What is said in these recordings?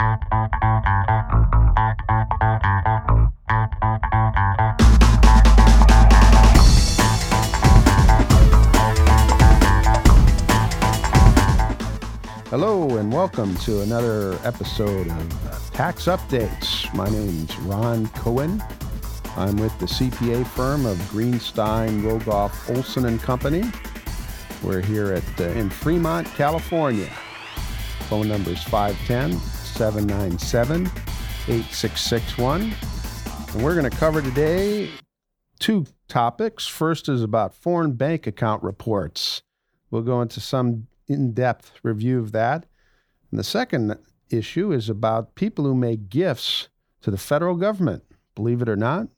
Hello, and welcome to another episode of Tax Updates. My name's Ron Cohen. I'm with the CPA firm of Greenstein, Rogoff, Olson and Company. We're here at uh, in Fremont, California. Phone number is 510-797-8661. And we're going to cover today two topics. First is about foreign bank account reports. We'll go into some in-depth review of that. And the second issue is about people who make gifts to the federal government. Believe it or not,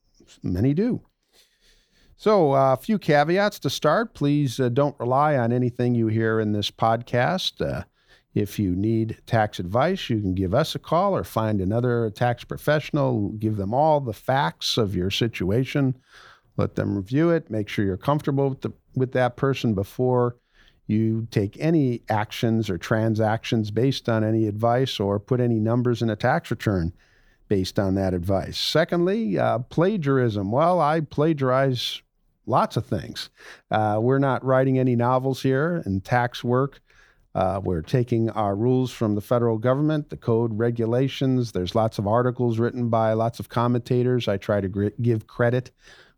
many do. So, uh, a few caveats to start. Please uh, don't rely on anything you hear in this podcast. Uh, if you need tax advice, you can give us a call or find another tax professional. Give them all the facts of your situation. Let them review it. Make sure you're comfortable with, the, with that person before you take any actions or transactions based on any advice or put any numbers in a tax return based on that advice. Secondly, uh, plagiarism. Well, I plagiarize lots of things. Uh, we're not writing any novels here in tax work. Uh, we're taking our rules from the federal government, the code regulations. There's lots of articles written by lots of commentators. I try to gr- give credit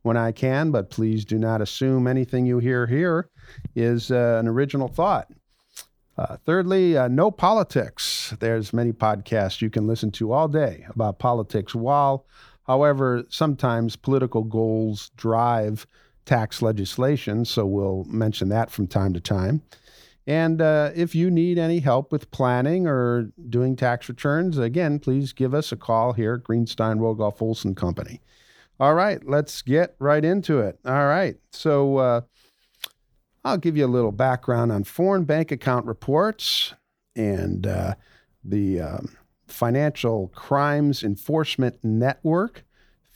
when I can, but please do not assume anything you hear here is uh, an original thought. Uh, thirdly, uh, no politics. There's many podcasts you can listen to all day about politics. While, however, sometimes political goals drive tax legislation, so we'll mention that from time to time. And uh, if you need any help with planning or doing tax returns, again, please give us a call here at Greenstein Rogoff Olson Company. All right, let's get right into it. All right, so uh, I'll give you a little background on foreign bank account reports and uh, the um, Financial Crimes Enforcement Network,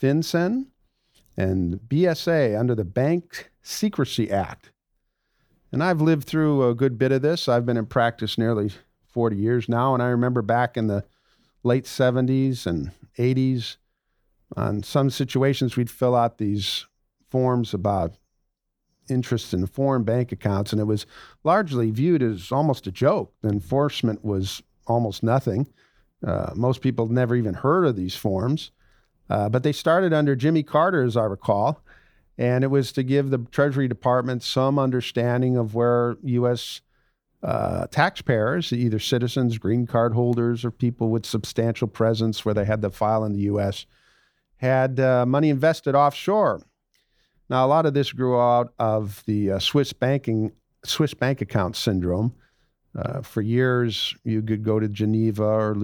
FinCEN, and BSA under the Bank Secrecy Act. And I've lived through a good bit of this. I've been in practice nearly 40 years now, and I remember back in the late 70s and 80s, on some situations, we'd fill out these forms about interest in foreign bank accounts, and it was largely viewed as almost a joke. The enforcement was almost nothing. Uh, most people never even heard of these forms, uh, but they started under Jimmy Carter, as I recall, and it was to give the Treasury Department some understanding of where U.S. Uh, taxpayers, either citizens, green card holders, or people with substantial presence where they had to file in the U.S., had uh, money invested offshore. Now, a lot of this grew out of the uh, Swiss banking Swiss bank account syndrome. Uh, for years, you could go to Geneva or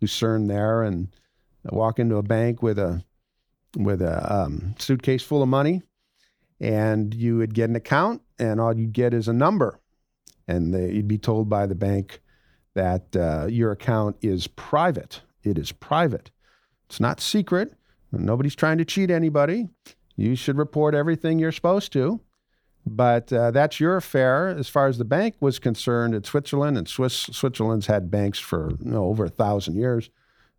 Lucerne there and walk into a bank with a with a um, suitcase full of money, and you would get an account, and all you'd get is a number, and they, you'd be told by the bank that uh, your account is private. It is private. It's not secret. Nobody's trying to cheat anybody. You should report everything you're supposed to. But uh, that's your affair. As far as the bank was concerned in Switzerland, and Swiss, Switzerland's had banks for you know, over a thousand years,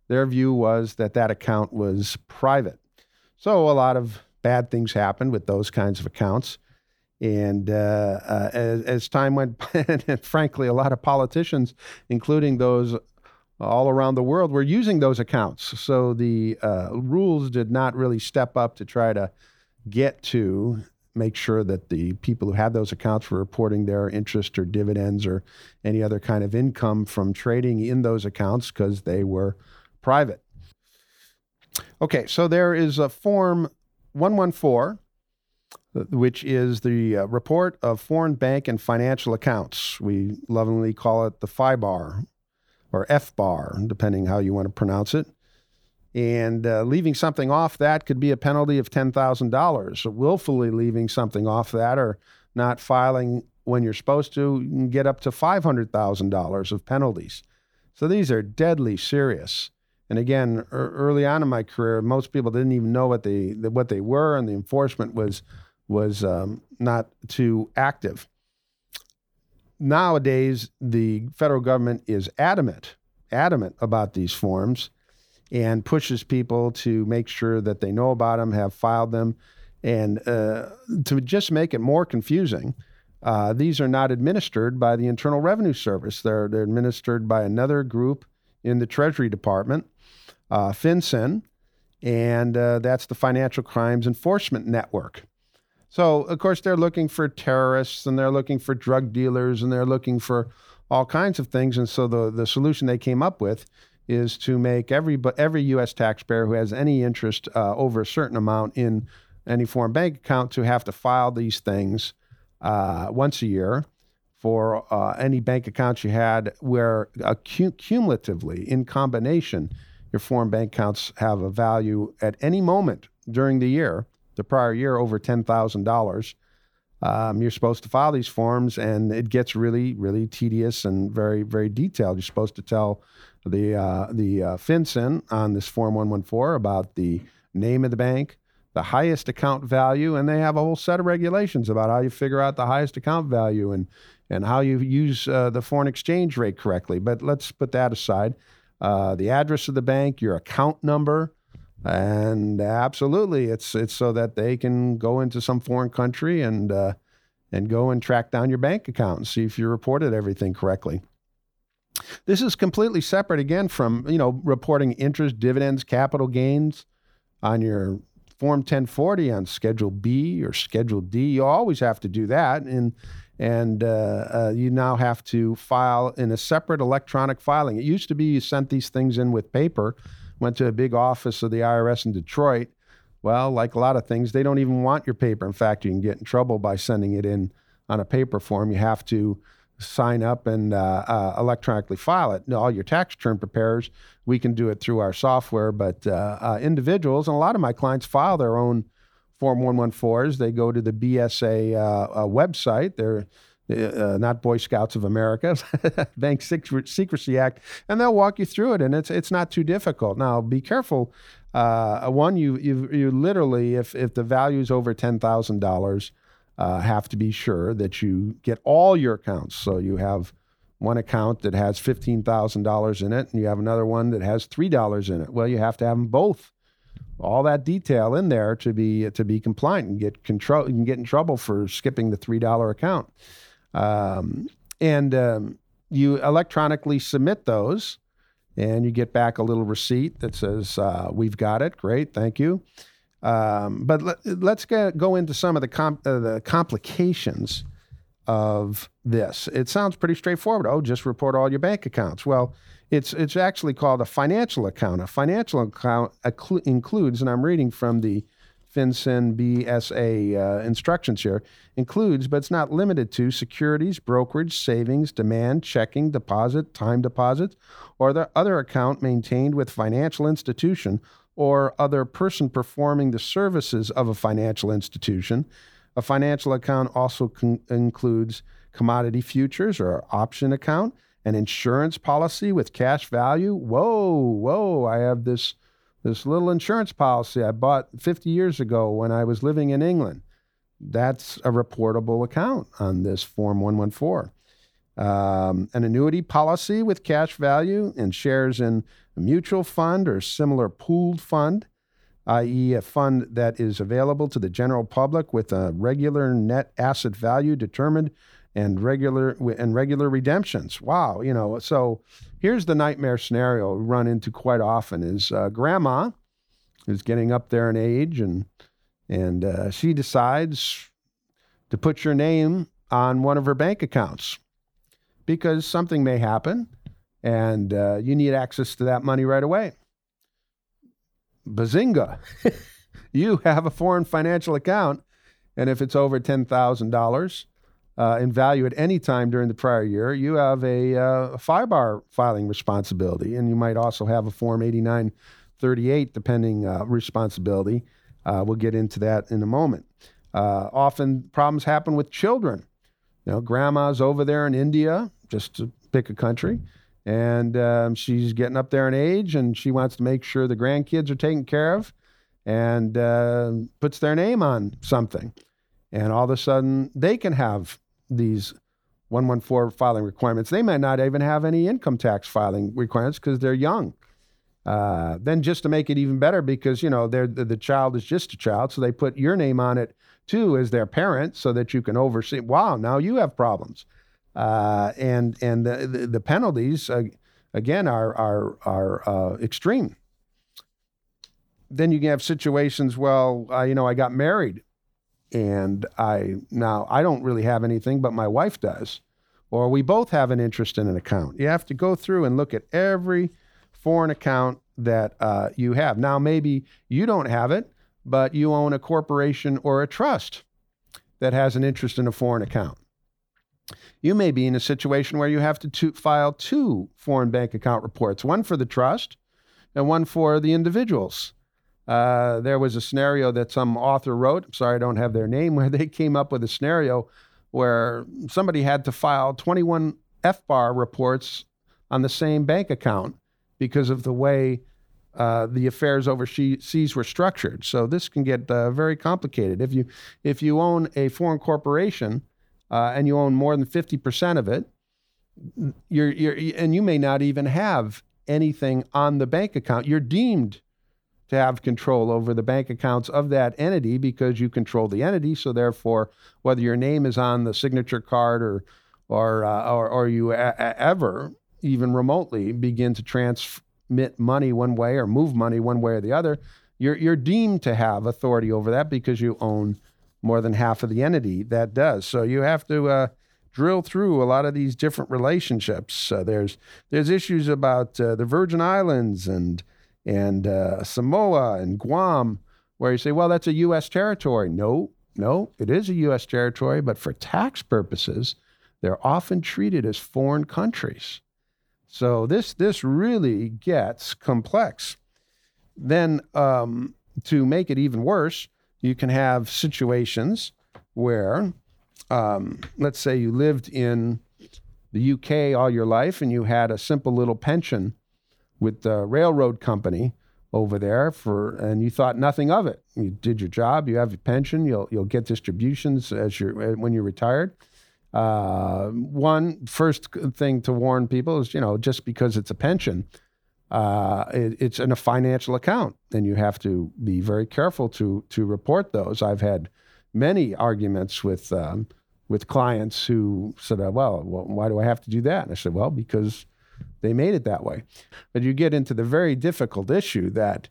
their view was that that account was private. So a lot of bad things happened with those kinds of accounts. And uh, uh, as, as, time went by, and frankly, a lot of politicians, including those all around the world were using those accounts. So the uh, rules did not really step up to try to get to make sure that the people who had those accounts were reporting their interest or dividends or any other kind of income from trading in those accounts because they were private. Okay, so there is a form 114 which is the uh, report of foreign bank and financial accounts. We lovingly call it the FIBAR or F bar, depending how you want to pronounce it. And uh, leaving something off that could be a penalty of $10,000. So willfully leaving something off that or not filing when you're supposed to, you can get up to $500,000 of penalties. So these are deadly serious. And again, er- early on in my career, most people didn't even know what they what they were, and the enforcement was was um, not too active nowadays the federal government is adamant adamant about these forms and pushes people to make sure that they know about them, have filed them, and uh, to just make it more confusing. Uh, these are not administered by the Internal Revenue Service. They're, they're administered by another group in the Treasury Department, uh, FinCEN, and uh, that's the Financial Crimes Enforcement Network. So, of course, they're looking for terrorists and they're looking for drug dealers and they're looking for all kinds of things. And so, the, the solution they came up with is to make every every U.S. taxpayer who has any interest uh, over a certain amount in any foreign bank account to have to file these things uh, once a year for uh, any bank accounts you had where uh, cumulatively in combination your foreign bank accounts have a value at any moment during the year the prior year over $10,000 um, you're supposed to file these forms and it gets really really tedious and very very detailed you're supposed to tell the uh, the uh, FinCEN on this form 114 about the name of the bank the highest account value, and they have a whole set of regulations about how you figure out the highest account value and and how you use uh, the foreign exchange rate correctly. But let's put that aside. Uh, the address of the bank, your account number, and absolutely, it's it's so that they can go into some foreign country and uh, and go and track down your bank account and see if you reported everything correctly. This is completely separate again from you know reporting interest, dividends, capital gains on your Form 1040 on Schedule B or Schedule D. You always have to do that, and and uh, uh, you now have to file in a separate electronic filing. It used to be you sent these things in with paper, went to a big office of the IRS in Detroit. Well, like a lot of things, they don't even want your paper. In fact, you can get in trouble by sending it in on a paper form. You have to sign up and uh, uh, electronically file it. All your tax return preparers, we can do it through our software, but uh, uh individuals, and a lot of my clients file their own Form 114s. They go to the BSA uh, uh, website. They're not Boy Scouts of America, Bank Secrecy Act, and they'll walk you through it, and it's it's not too difficult. Now, be careful. one, you you you literally, if if the value is over ten thousand dollars, uh, have to be sure that you get all your accounts. So you have one account that has $15,000 in it and you have another one that has $3 in it. Well, you have to have them both. All that detail in there to be to be compliant and get control. Can get in trouble for skipping the three dollar account, um, and um, you electronically submit those, and you get back a little receipt that says uh, "We've got it." Great, thank you. Um, but let, us go into some of the, com- uh, the complications of this. It sounds pretty straightforward. Oh, just report all your bank accounts. Well, it's it's actually called a financial account. A financial account includes, and I'm reading from the FinCEN BSA uh, instructions here, includes, but it's not limited to, securities, brokerage, savings, demand, checking, deposit, time deposits, or the other account maintained with financial institution or other person performing the services of a financial institution. A financial account also con- includes commodity futures or option account, an insurance policy with cash value. Whoa, whoa, I have this this little insurance policy I bought 50 years ago when I was living in England. That's a reportable account on this Form 114 um, an annuity policy with cash value and shares in a mutual fund or similar pooled fund, i.e., a fund that is available to the general public with a regular net asset value determined and regular and regular redemptions. Wow, you know, so here's the nightmare scenario we run into quite often: is uh, grandma is getting up there in age and and uh, she decides to put your name on one of her bank accounts because something may happen and uh, you need access to that money right away. Bazinga. you have a foreign financial account, and if it's over $10,000 uh, in value at any time during the prior year, you have a, uh, FIBAR filing responsibility, and you might also have a Form 8938, depending uh, responsibility. Uh, we'll get into that in a moment. Uh, often problems happen with children. You know, grandma's over there in India just to pick a country. And um, she's getting up there in age, and she wants to make sure the grandkids are taken care of, and uh, puts their name on something. And all of a sudden, they can have these 114 filing requirements. They might not even have any income tax filing requirements because they're young. Uh, then just to make it even better, because you know the, the child is just a child, so they put your name on it too as their parent, so that you can oversee. Wow, now you have problems, uh, and and the the, the penalties uh, again are are are uh, extreme. Then you can have situations. Well, uh, you know, I got married, and I now I don't really have anything, but my wife does, or we both have an interest in an account. You have to go through and look at every foreign account that uh, you have. Now, maybe you don't have it, but you own a corporation or a trust that has an interest in a foreign account. You may be in a situation where you have to, to file two foreign bank account reports, one for the trust and one for the individuals. Uh, there was a scenario that some author wrote. I'm sorry, I don't have their name, where they came up with a scenario where somebody had to file 21 FBAR reports on the same bank account because of the way uh, the affairs overseas were structured. So this can get uh, very complicated. If you if you own a foreign corporation uh, and you own more than fifty percent of it, you're, you're and you may not even have anything on the bank account. You're deemed to have control over the bank accounts of that entity because you control the entity. So therefore, whether your name is on the signature card or or uh, or, or you a- a- ever even remotely begin to transmit money one way or move money one way or the other, you're, you're deemed to have authority over that because you own more than half of the entity that does. So you have to uh, drill through a lot of these different relationships. Uh, there's there's issues about uh, the Virgin Islands and and uh, Samoa and Guam, where you say, well, that's a U.S. territory. No, no, it is a U.S. territory, but for tax purposes, they're often treated as foreign countries. So this this really gets complex. Then um, to make it even worse, you can have situations where, um, let's say, you lived in the UK all your life and you had a simple little pension with the railroad company over there for, and you thought nothing of it. You did your job. You have your pension. You'll you'll get distributions as you're when you're retired. Uh, one first thing to warn people is, you know, just because it's a pension, uh, it, it's in a financial account, and you have to be very careful to to report those. I've had many arguments with um, with clients who said, well, why do I have to do that?" And I said, "Well, because they made it that way." But you get into the very difficult issue that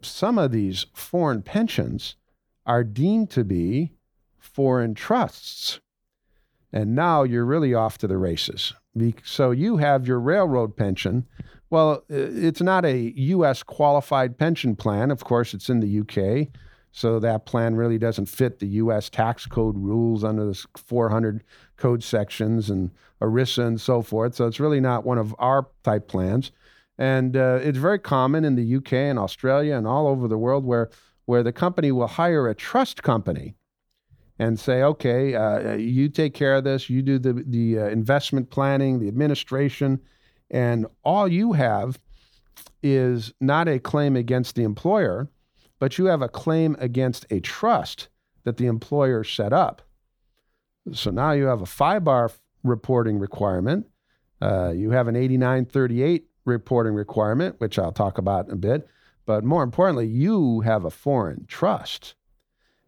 some of these foreign pensions are deemed to be foreign trusts. And now you're really off to the races. So you have your railroad pension. Well, it's not a U.S. qualified pension plan. Of course, it's in the U.K. So that plan really doesn't fit the U.S. tax code rules under the 400 code sections and ERISA and so forth. So it's really not one of our type plans. And uh, it's very common in the UK and Australia and all over the world where, where the company will hire a trust company and say, okay, uh, you take care of this, you do the, the uh, investment planning, the administration, and all you have is not a claim against the employer, but you have a claim against a trust that the employer set up. So now you have a FIBAR reporting requirement. Uh, you have an 8938 reporting requirement, which I'll talk about in a bit. But more importantly, you have a foreign trust.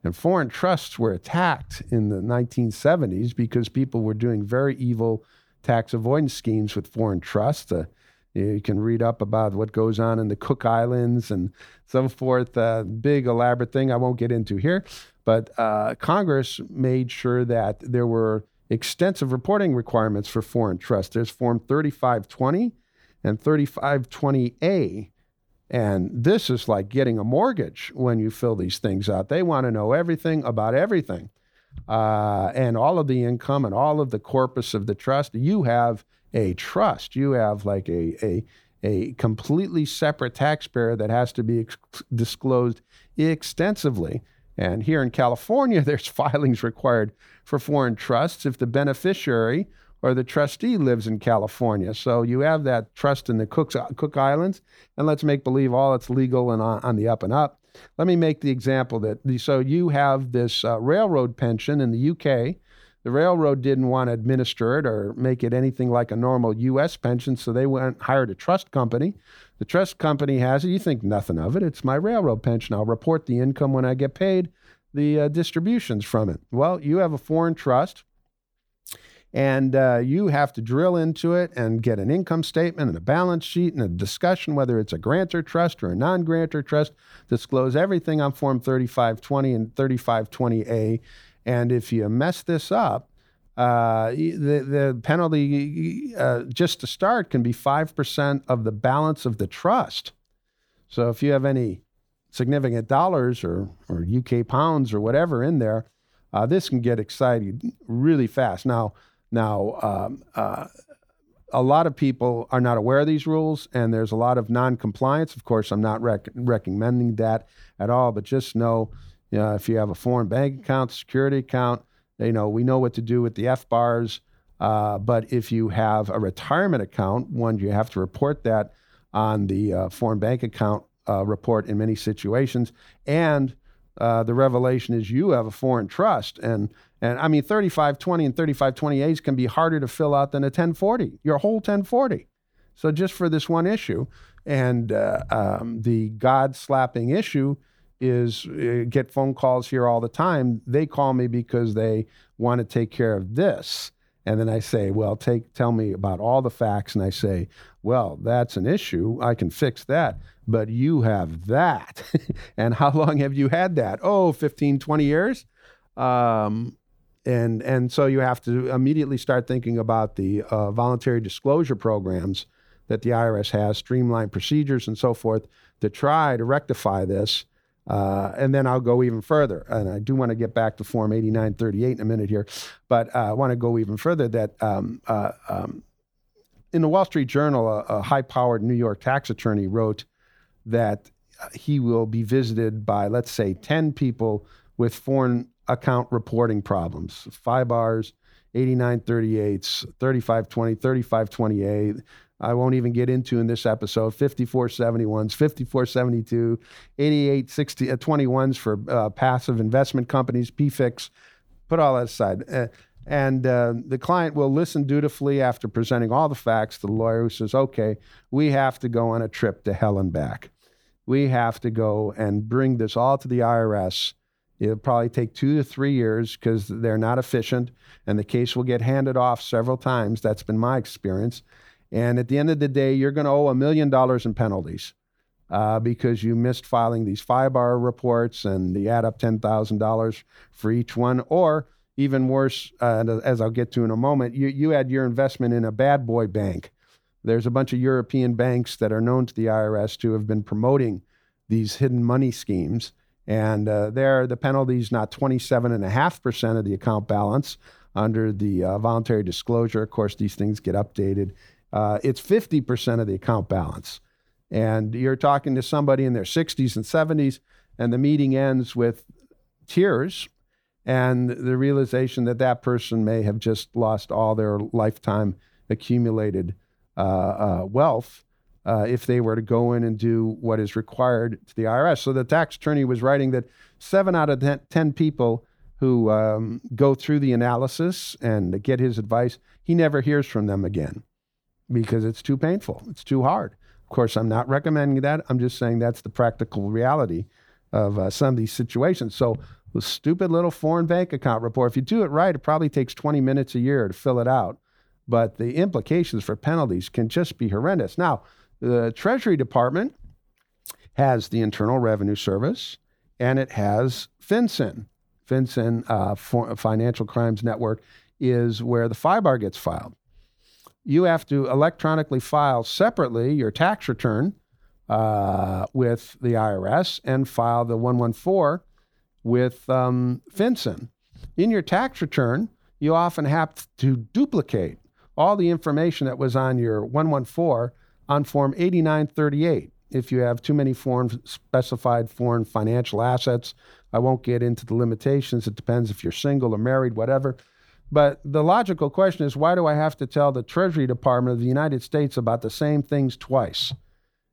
And foreign trusts were attacked in the 1970s because people were doing very evil tax avoidance schemes with foreign trusts. Uh, you can read up about what goes on in the Cook Islands and so forth. Uh, big, elaborate thing I won't get into here. But uh, Congress made sure that there were extensive reporting requirements for foreign trusts. There's Form 3520 and 3520A and this is like getting a mortgage when you fill these things out. They want to know everything about everything uh, and all of the income and all of the corpus of the trust. You have a trust. You have like a, a, a completely separate taxpayer that has to be ex- disclosed extensively. And here in California, there's filings required for foreign trusts if the beneficiary or the trustee lives in California. So you have that trust in the Cook, Cook Islands, and let's make believe all it's legal and on, on the up and up. Let me make the example that the, so you have this uh, railroad pension in the UK The railroad didn't want to administer it or make it anything like a normal U.S. pension, so they went hired a trust company. The trust company has it. You think nothing of it. It's my railroad pension. I'll report the income when I get paid, the uh, distributions from it. Well, you have a foreign trust and uh, you have to drill into it and get an income statement and a balance sheet and a discussion whether it's a grantor trust or a non-grantor trust disclose everything on form 3520 and 3520a and if you mess this up uh, the, the penalty uh, just to start can be 5% of the balance of the trust so if you have any significant dollars or, or uk pounds or whatever in there uh, this can get excited really fast now now, um, uh, a lot of people are not aware of these rules, and there's a lot of non-compliance. Of course, I'm not rec- recommending that at all, but just know, you know, if you have a foreign bank account, security account, you know, we know what to do with the FBARs. Uh, but if you have a retirement account, one, you have to report that on the uh, foreign bank account uh, report in many situations, and uh, the revelation is you have a foreign trust. And, and I mean, 3520 and 3520As can be harder to fill out than a 1040, your whole 1040. So just for this one issue. And uh, um, the God slapping issue is uh, get phone calls here all the time. They call me because they want to take care of this. And then I say, well, take tell me about all the facts. And I say, well, that's an issue. I can fix that. But you have that. and how long have you had that? Oh, 15, 20 years. Um, and and so you have to immediately start thinking about the uh, voluntary disclosure programs that the IRS has, streamlined procedures and so forth to try to rectify this. Uh, and then I'll go even further. And I do want to get back to Form 8938 in a minute here, but uh, I want to go even further that um, uh, um, in the Wall Street Journal, a, a high powered New York tax attorney wrote that he will be visited by, let's say, 10 people with foreign account reporting problems, five FIBARs, 8938s, 3520, 3520A. I won't even get into in this episode 5471s, 5472, 8860, uh, 21s for uh, passive investment companies, PFICs. Put all that aside. Uh, and uh, the client will listen dutifully after presenting all the facts to the lawyer who says, okay, we have to go on a trip to hell and back. We have to go and bring this all to the IRS It'll probably take two to three years because they're not efficient, and the case will get handed off several times. That's been my experience. And at the end of the day, you're going to owe a million dollars in penalties uh, because you missed filing these FIBAR reports and the add up $10,000 for each one. Or even worse, uh, as I'll get to in a moment, you, you had your investment in a bad boy bank. There's a bunch of European banks that are known to the IRS to have been promoting these hidden money schemes and uh, there, the penalty is not 27.5% of the account balance under the uh, voluntary disclosure. Of course, these things get updated. Uh, it's 50% of the account balance. And you're talking to somebody in their 60s and 70s, and the meeting ends with tears and the realization that that person may have just lost all their lifetime accumulated uh, uh, wealth uh, if they were to go in and do what is required to the IRS. So the tax attorney was writing that seven out of ten, 10 people who um, go through the analysis and get his advice, he never hears from them again because it's too painful. It's too hard. Of course, I'm not recommending that. I'm just saying that's the practical reality of uh, some of these situations. So the stupid little foreign bank account report, if you do it right, it probably takes 20 minutes a year to fill it out. But the implications for penalties can just be horrendous. Now, the Treasury Department has the Internal Revenue Service and it has FinCEN. FinCEN, uh, Financial Crimes Network, is where the FIBAR gets filed. You have to electronically file separately your tax return uh, with the IRS and file the 114 with um, FinCEN. In your tax return, you often have to duplicate all the information that was on your 114 on Form 8938. If you have too many foreign specified foreign financial assets, I won't get into the limitations. It depends if you're single or married, whatever. But the logical question is why do I have to tell the Treasury Department of the United States about the same things twice?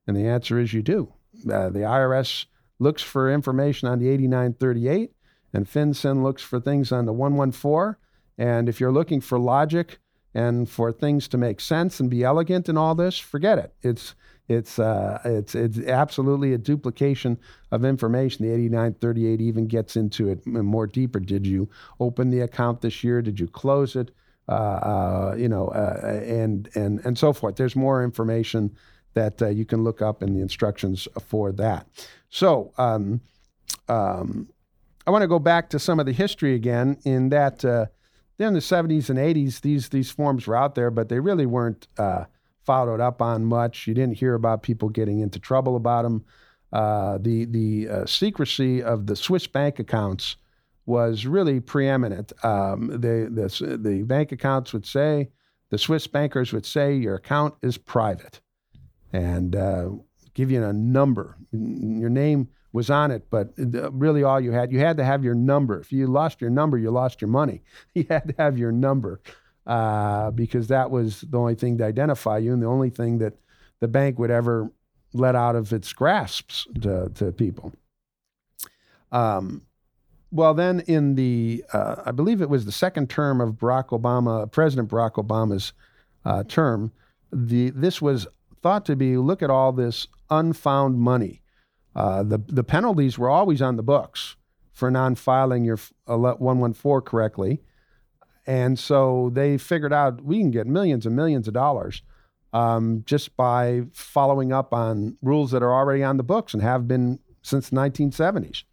And the answer is you do. Uh, the IRS looks for information on the 8938, and FinCEN looks for things on the 114. And if you're looking for logic and for things to make sense and be elegant in all this, forget it. It's it's uh, it's it's absolutely a duplication of information. The 8938 even gets into it more deeper. Did you open the account this year? Did you close it? Uh, uh, you know, uh, and and and so forth. There's more information that uh, you can look up in the instructions for that. So. Um, um, I want to go back to some of the history again. In that, uh, in the 70s and 80s, these these forms were out there, but they really weren't followed up on much. You didn't hear about people getting into trouble about them. Uh, the the uh, secrecy of the Swiss bank accounts was really preeminent. Um, the, the the bank accounts would say, the Swiss bankers would say, your account is private, and uh, give you a number. Your name was on it, but really all you had, you had to have your number. If you lost your number, you lost your money. You had to have your number uh, because that was the only thing to identify you and the only thing that the bank would ever let out of its grasps to, to people. Um, well, then in the, uh, I believe it was the second term of Barack Obama, President Barack Obama's uh, term, the this was thought to be look at all this unfound money uh, the the penalties were always on the books for non-filing your 114 correctly, and so they figured out we can get millions and millions of dollars um, just by following up on rules that are already on the books and have been since the 1970s.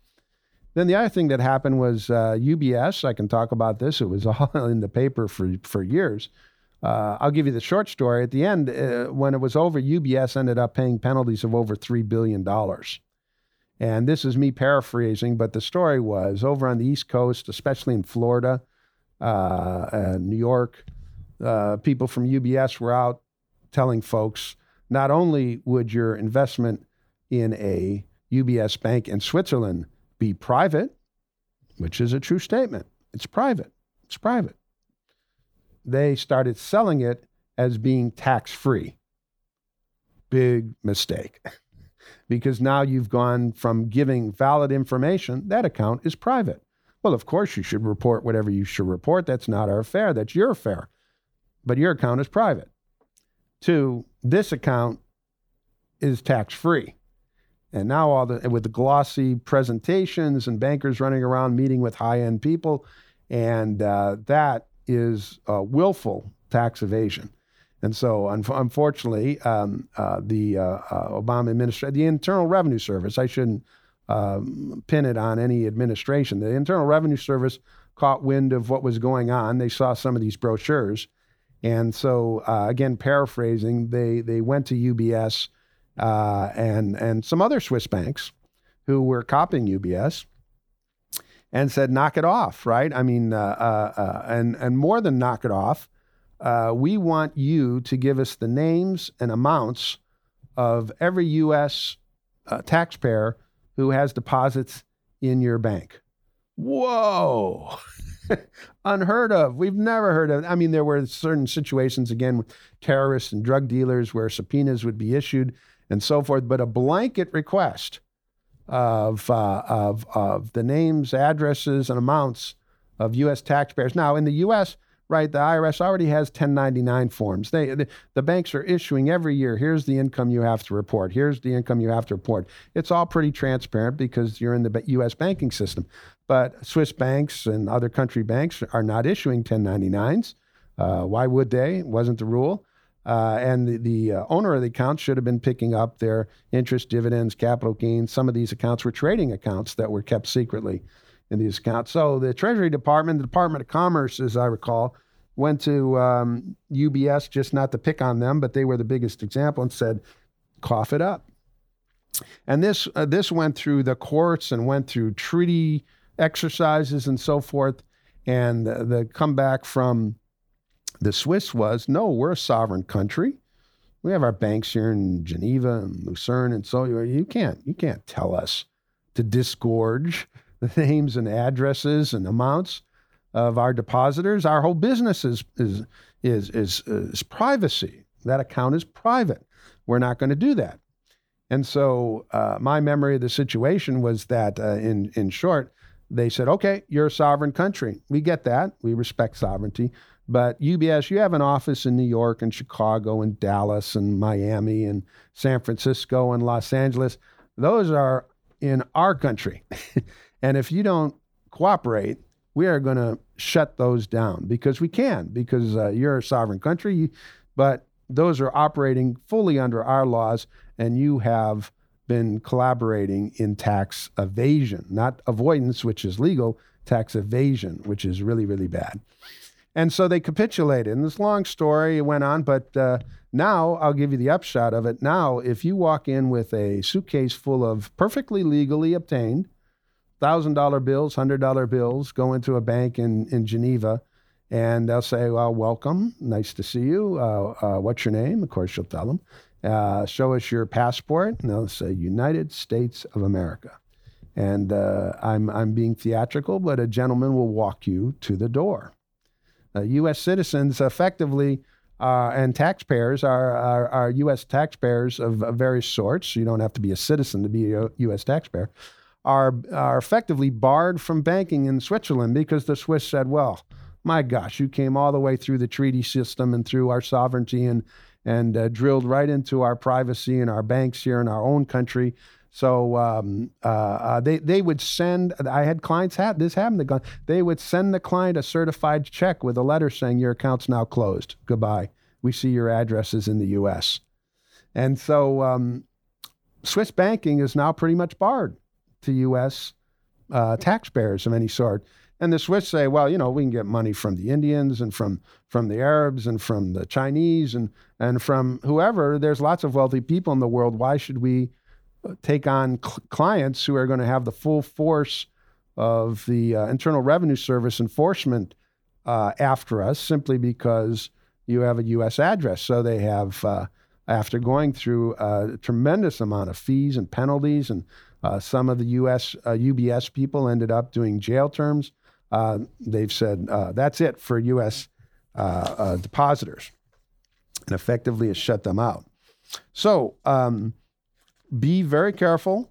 Then the other thing that happened was uh, UBS. I can talk about this. It was all in the paper for for years. Uh, I'll give you the short story. At the end, uh, when it was over, UBS ended up paying penalties of over three billion dollars. And this is me paraphrasing, but the story was over on the East Coast, especially in Florida, uh, uh, New York, uh, people from UBS were out telling folks not only would your investment in a UBS bank in Switzerland be private, which is a true statement, it's private, it's private. They started selling it as being tax free. Big mistake. because now you've gone from giving valid information, that account is private. Well, of course, you should report whatever you should report. That's not our affair, that's your affair. But your account is private. Two, this account is tax free. And now all the with the glossy presentations and bankers running around meeting with high end people, and uh, that is willful tax evasion. And so, un- unfortunately, um, uh, the uh, uh, Obama administration, the Internal Revenue Service, I shouldn't um, pin it on any administration. The Internal Revenue Service caught wind of what was going on. They saw some of these brochures. And so, uh, again, paraphrasing, they, they went to UBS uh, and, and some other Swiss banks who were copying UBS and said, knock it off, right? I mean, uh, and, and more than knock it off, uh, we want you to give us the names and amounts of every U.S. Uh, taxpayer who has deposits in your bank. Whoa. Unheard of. We've never heard of. I mean, there were certain situations again with terrorists and drug dealers where subpoenas would be issued and so forth, but a blanket request of uh, of of the names, addresses, and amounts of U.S. taxpayers. Now, in the U.S., right? The IRS already has 1099 forms. They, the, the banks are issuing every year. Here's the income you have to report. Here's the income you have to report. It's all pretty transparent because you're in the U.S. banking system. But Swiss banks and other country banks are not issuing 1099s. Uh, why would they? It wasn't the rule. Uh, and the, the uh, owner of the account should have been picking up their interest, dividends, capital gains. Some of these accounts were trading accounts that were kept secretly in these accounts. So the Treasury Department, the Department of Commerce, as I recall, went to um, UBS just not to pick on them, but they were the biggest example and said, "Cough it up." And this uh, this went through the courts and went through treaty exercises and so forth. And the, the comeback from the Swiss was, "No, we're a sovereign country." We have our banks here in Geneva and Lucerne, and so you can't you can't tell us to disgorge the names and addresses and amounts of our depositors. Our whole business is is is is, is privacy. That account is private. We're not going to do that. And so, uh, my memory of the situation was that, uh, in in short, they said, okay, you're a sovereign country. We get that. We respect sovereignty. But UBS, you have an office in New York and Chicago and Dallas and Miami and San Francisco and Los Angeles. Those are in our country. and if you don't cooperate, we are going to shut those down because we can, because uh, you're a sovereign country. But those are operating fully under our laws, and you have been collaborating in tax evasion, not avoidance, which is legal, tax evasion, which is really, really bad. And so they capitulated. And this long story went on, but uh, now I'll give you the upshot of it. Now, if you walk in with a suitcase full of perfectly legally obtained $1,000 bills, $100 bills, go into a bank in, in Geneva, and they'll say, Well, welcome. Nice to see you. Uh, uh, what's your name? Of course, you'll tell them. Uh, show us your passport. And they'll say, United States of America. And uh, I'm, I'm being theatrical, but a gentleman will walk you to the door. U.S. Uh, citizens effectively uh, and taxpayers are, are, are, U.S. taxpayers of, of, various sorts. You don't have to be a citizen to be a U.S. taxpayer. Are, are effectively barred from banking in Switzerland because the Swiss said, well, my gosh, you came all the way through the treaty system and through our sovereignty and, and uh, drilled right into our privacy and our banks here in our own country. So um, uh, uh, they they would send. I had clients had this happened. They would send the client a certified check with a letter saying your account's now closed. Goodbye. We see your addresses in the U.S. And so um, Swiss banking is now pretty much barred to U.S. Uh, taxpayers of any sort. And the Swiss say, well, you know, we can get money from the Indians and from from the Arabs and from the Chinese and and from whoever. There's lots of wealthy people in the world. Why should we take on cl- clients who are going to have the full force of the uh, Internal Revenue Service enforcement uh, after us simply because you have a U.S. address. So they have, uh, after going through a tremendous amount of fees and penalties, and uh, some of the U.S. UBS uh, people ended up doing jail terms. Uh, they've said that's it for U.S. depositors, and effectively has shut them out. So. Um, be very careful.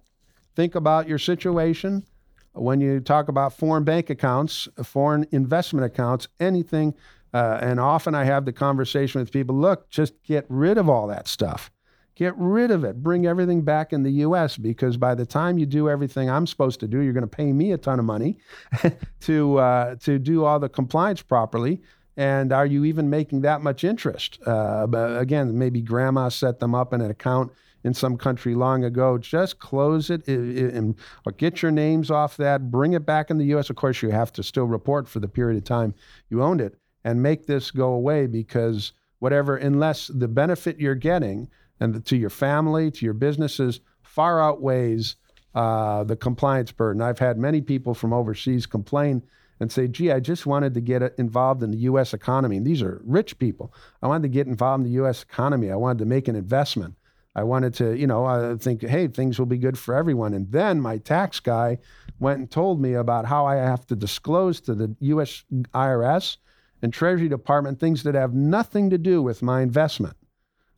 Think about your situation. When you talk about foreign bank accounts, foreign investment accounts, anything, uh, and often I have the conversation with people look, just get rid of all that stuff. Get rid of it. Bring everything back in the US because by the time you do everything I'm supposed to do, you're going to pay me a ton of money to, uh, to do all the compliance properly. And are you even making that much interest? Uh, again, maybe grandma set them up in an account in some country long ago. Just close it and get your names off that. Bring it back in the U.S. Of course, you have to still report for the period of time you owned it and make this go away because whatever, unless the benefit you're getting and to your family, to your businesses, far outweighs uh, the compliance burden. I've had many people from overseas complain and say, gee, I just wanted to get involved in the U.S. economy. And these are rich people. I wanted to get involved in the U.S. economy. I wanted to make an investment. I wanted to, you know, I think, hey, things will be good for everyone. And then my tax guy went and told me about how I have to disclose to the U.S. IRS and Treasury Department things that have nothing to do with my investment.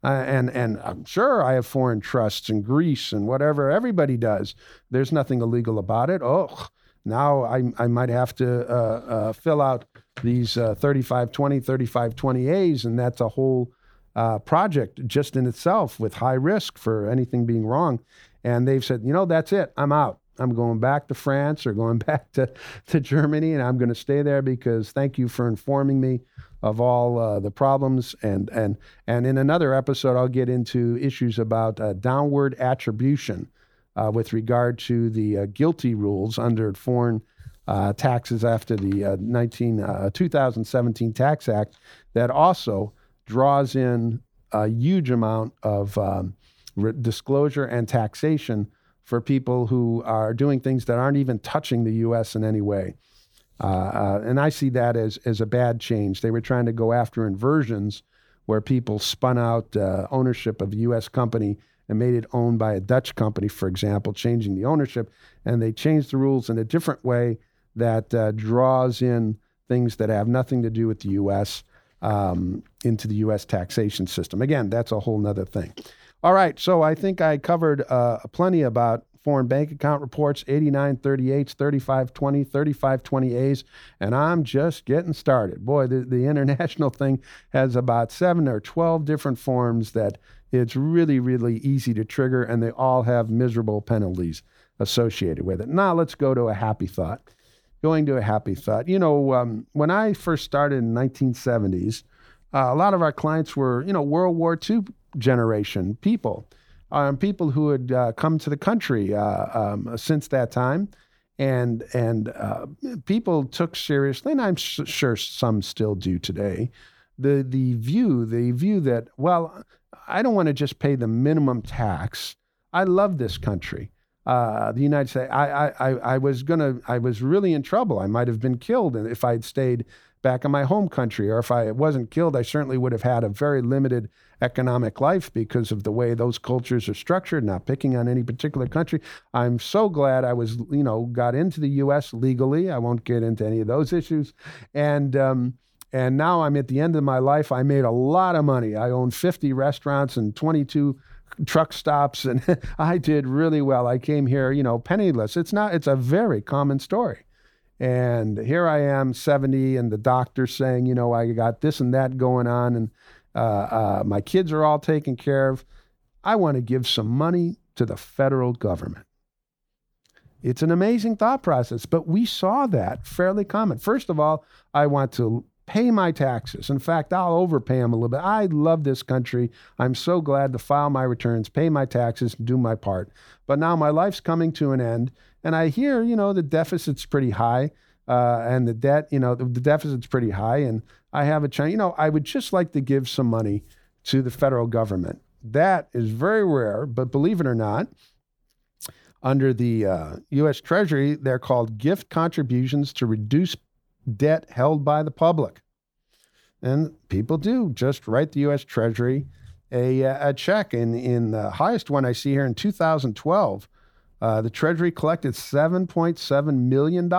Uh, and and I'm sure I have foreign trusts in Greece and whatever everybody does. There's nothing illegal about it. Oh, now I, I might have to uh, uh, fill out these uh, 3520, 3520As, and that's a whole uh, project just in itself with high risk for anything being wrong. And they've said, you know, that's it. I'm out. I'm going back to France or going back to, to Germany, and I'm going to stay there because thank you for informing me of all uh, the problems. And, and, and in another episode, I'll get into issues about uh, downward attribution uh, with regard to the uh, GILTI rules under foreign uh, taxes after the 19, 2017 Tax Act that also draws in a huge amount of um, re- disclosure and taxation for people who are doing things that aren't even touching the U.S. in any way. Uh, uh, and I see that as, as a bad change. They were trying to go after inversions where people spun out uh, ownership of a U.S. company and made it owned by a Dutch company, for example, changing the ownership. And they changed the rules in a different way that uh, draws in things that have nothing to do with the U.S um, into the U.S. taxation system. Again, that's a whole nother thing. All right, so I think I covered uh, plenty about foreign bank account reports 8938s, 3520, 3520As, and I'm just getting started. Boy, the, the international thing has about seven or 12 different forms that it's really, really easy to trigger, and they all have miserable penalties associated with it. Now, let's go to a happy thought. Going to a happy thought. You know, um, when I first started in 1970s, uh, a lot of our clients were, you know, World War II generation people, um, people who had uh, come to the country uh, um, since that time, and and uh, people took seriously, and I'm sure some still do today, the the view the view that well, I don't want to just pay the minimum tax. I love this country. Uh, the United States. I, I, I was gonna. I was really in trouble. I might have been killed if I'd stayed back in my home country, or if I wasn't killed, I certainly would have had a very limited economic life because of the way those cultures are structured. Not picking on any particular country. I'm so glad I was, you know, got into the U.S. legally. I won't get into any of those issues, and. Um, and now I'm at the end of my life. I made a lot of money. I own 50 restaurants and 22 truck stops, and I did really well. I came here, you know, penniless. It's not. It's a very common story. And here I am, 70, and the doctor's saying, you know, I got this and that going on, and uh, uh, my kids are all taken care of. I want to give some money to the federal government. It's an amazing thought process, but we saw that fairly common. First of all, I want to pay my taxes. In fact, I'll overpay them a little bit. I love this country. I'm so glad to file my returns, pay my taxes, do my part. But now my life's coming to an end, and I hear, you know, the deficit's pretty high, uh, and the debt, you know, the, the deficit's pretty high, and I have a chance. You know, I would just like to give some money to the federal government. That is very rare, but believe it or not, under the uh, U.S. Treasury, they're called gift contributions to reduce debt held by the public. And people do just write the U.S. Treasury a, a check. In, in the highest one I see here in 2012, uh, the Treasury collected $7.7 million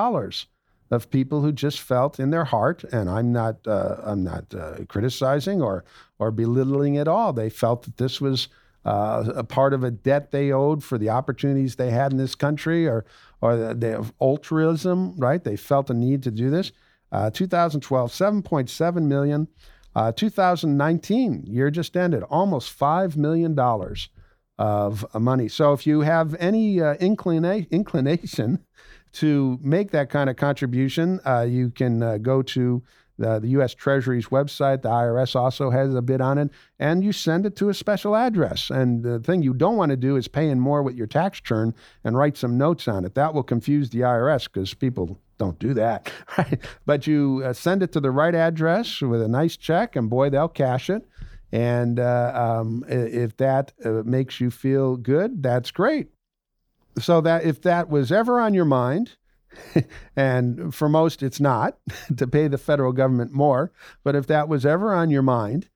of people who just felt in their heart, and I'm not, uh, I'm not uh, criticizing or, or belittling at all. They felt that this was uh, a part of a debt they owed for the opportunities they had in this country, or, or the, the altruism, right? They felt a need to do this. Uh, 2012, 7.7 million. Uh, 2019, year just ended, almost $5 million of uh, money. So if you have any uh, inclina- inclination to make that kind of contribution, uh, you can uh, go to the, the U.S. Treasury's website. The IRS also has a bid on it, and you send it to a special address. And the thing you don't want to do is pay in more with your tax return and write some notes on it. That will confuse the IRS because people don't do that, right? But you uh, send it to the right address with a nice check, and boy, they'll cash it. And uh, um, if that uh, makes you feel good, that's great. So that if that was ever on your mind, and for most, it's not to pay the federal government more. But if that was ever on your mind,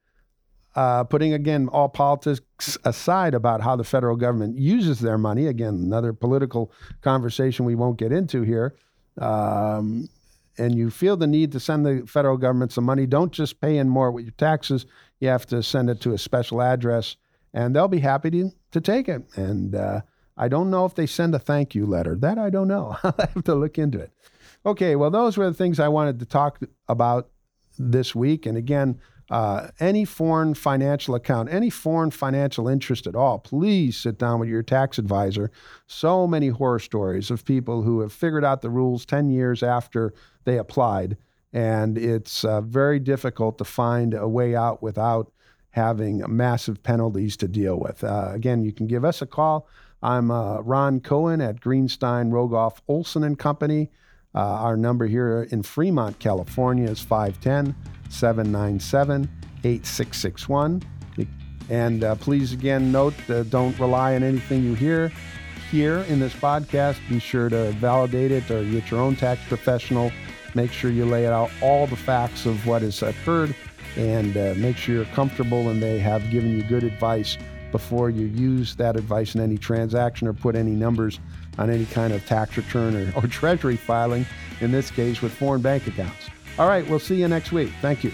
uh, putting again all politics aside about how the federal government uses their money, again, another political conversation we won't get into here, um, and you feel the need to send the federal government some money, don't just pay in more with your taxes. You have to send it to a special address, and they'll be happy to, to take it. And uh, I don't know if they send a thank you letter. That I don't know. I'll have to look into it. Okay, well, those were the things I wanted to talk about this week. And again, uh, any foreign financial account, any foreign financial interest at all, please sit down with your tax advisor. So many horror stories of people who have figured out the rules 10 years after they applied. And it's uh, very difficult to find a way out without having massive penalties to deal with. Uh, again, you can give us a call. I'm uh, Ron Cohen at Greenstein, Rogoff, Olsen and Company. Uh, our number here in Fremont, California is 510 797 8661. And uh, please again note uh, don't rely on anything you hear here in this podcast. Be sure to validate it or get your own tax professional. Make sure you lay out all the facts of what has occurred and uh, make sure you're comfortable and they have given you good advice before you use that advice in any transaction or put any numbers on any kind of tax return or, or treasury filing, in this case with foreign bank accounts. All right, we'll see you next week. Thank you.